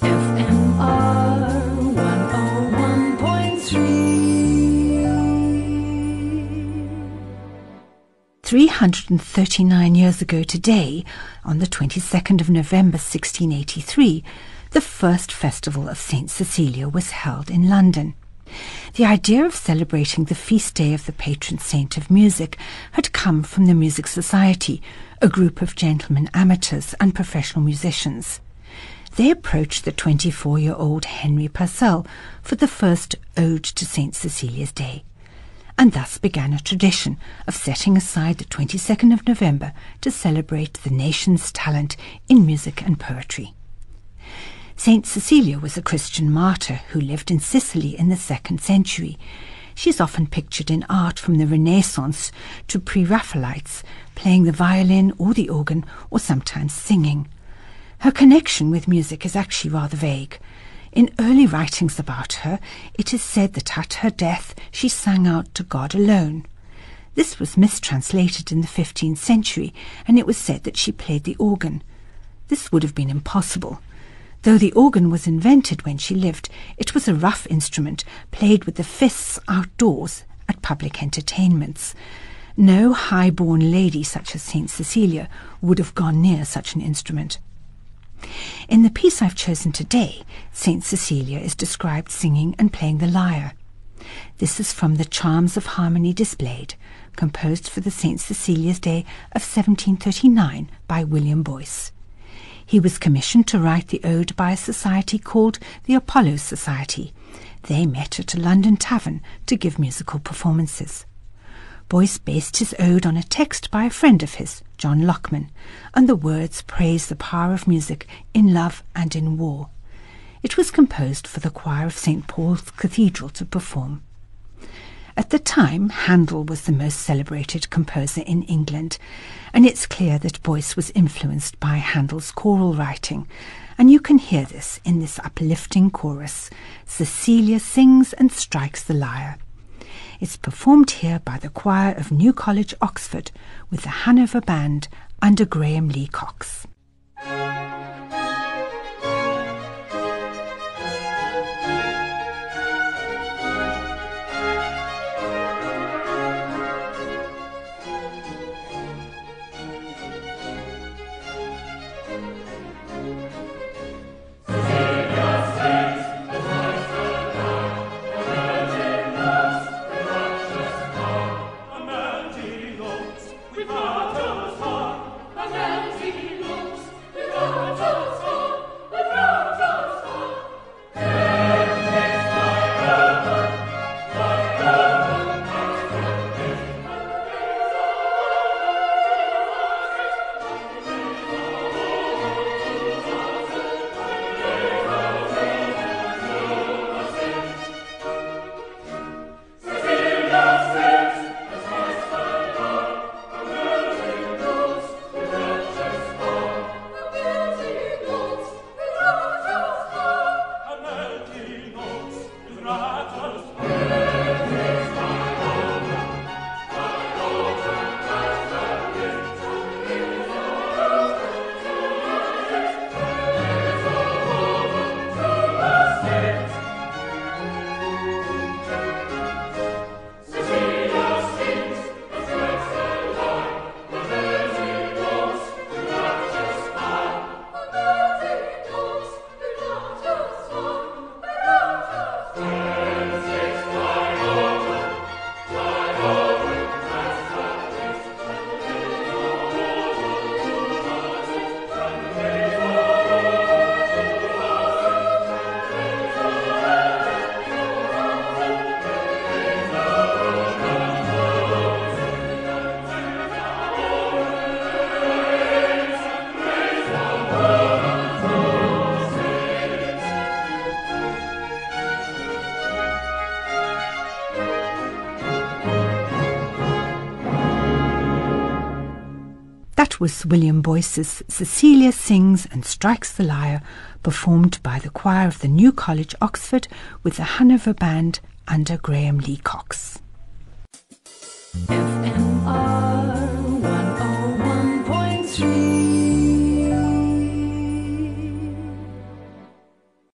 FMR 101.3. 339 years ago today, on the 22nd of November 1683, the first festival of St. Cecilia was held in London. The idea of celebrating the feast day of the patron saint of music had come from the Music Society, a group of gentlemen amateurs and professional musicians. They approached the 24 year old Henry Purcell for the first Ode to St. Cecilia's Day and thus began a tradition of setting aside the 22nd of November to celebrate the nation's talent in music and poetry. Saint Cecilia was a Christian martyr who lived in Sicily in the second century. She is often pictured in art from the Renaissance to pre Raphaelites, playing the violin or the organ or sometimes singing. Her connection with music is actually rather vague. In early writings about her, it is said that at her death she sang out to God alone. This was mistranslated in the 15th century, and it was said that she played the organ. This would have been impossible. Though the organ was invented when she lived, it was a rough instrument played with the fists outdoors at public entertainments. No high-born lady such as Saint Cecilia would have gone near such an instrument. In the piece I've chosen today, Saint Cecilia is described singing and playing the lyre. This is from the Charms of Harmony Displayed, composed for the St. Cecilia's Day of 1739 by William Boyce. He was commissioned to write the ode by a society called the Apollo Society. They met at a London tavern to give musical performances. Boyce based his ode on a text by a friend of his, John Lockman, and the words praise the power of music in love and in war. It was composed for the choir of St. Paul's Cathedral to perform. At the time, Handel was the most celebrated composer in England, and it's clear that Boyce was influenced by Handel's choral writing, and you can hear this in this uplifting chorus Cecilia sings and strikes the lyre. It's performed here by the choir of New College, Oxford, with the Hanover Band under Graham Lea-Cox. That was William Boyce's Cecilia Sings and Strikes the Lyre, performed by the choir of the New College, Oxford, with the Hanover Band under Graham Lea-Cox.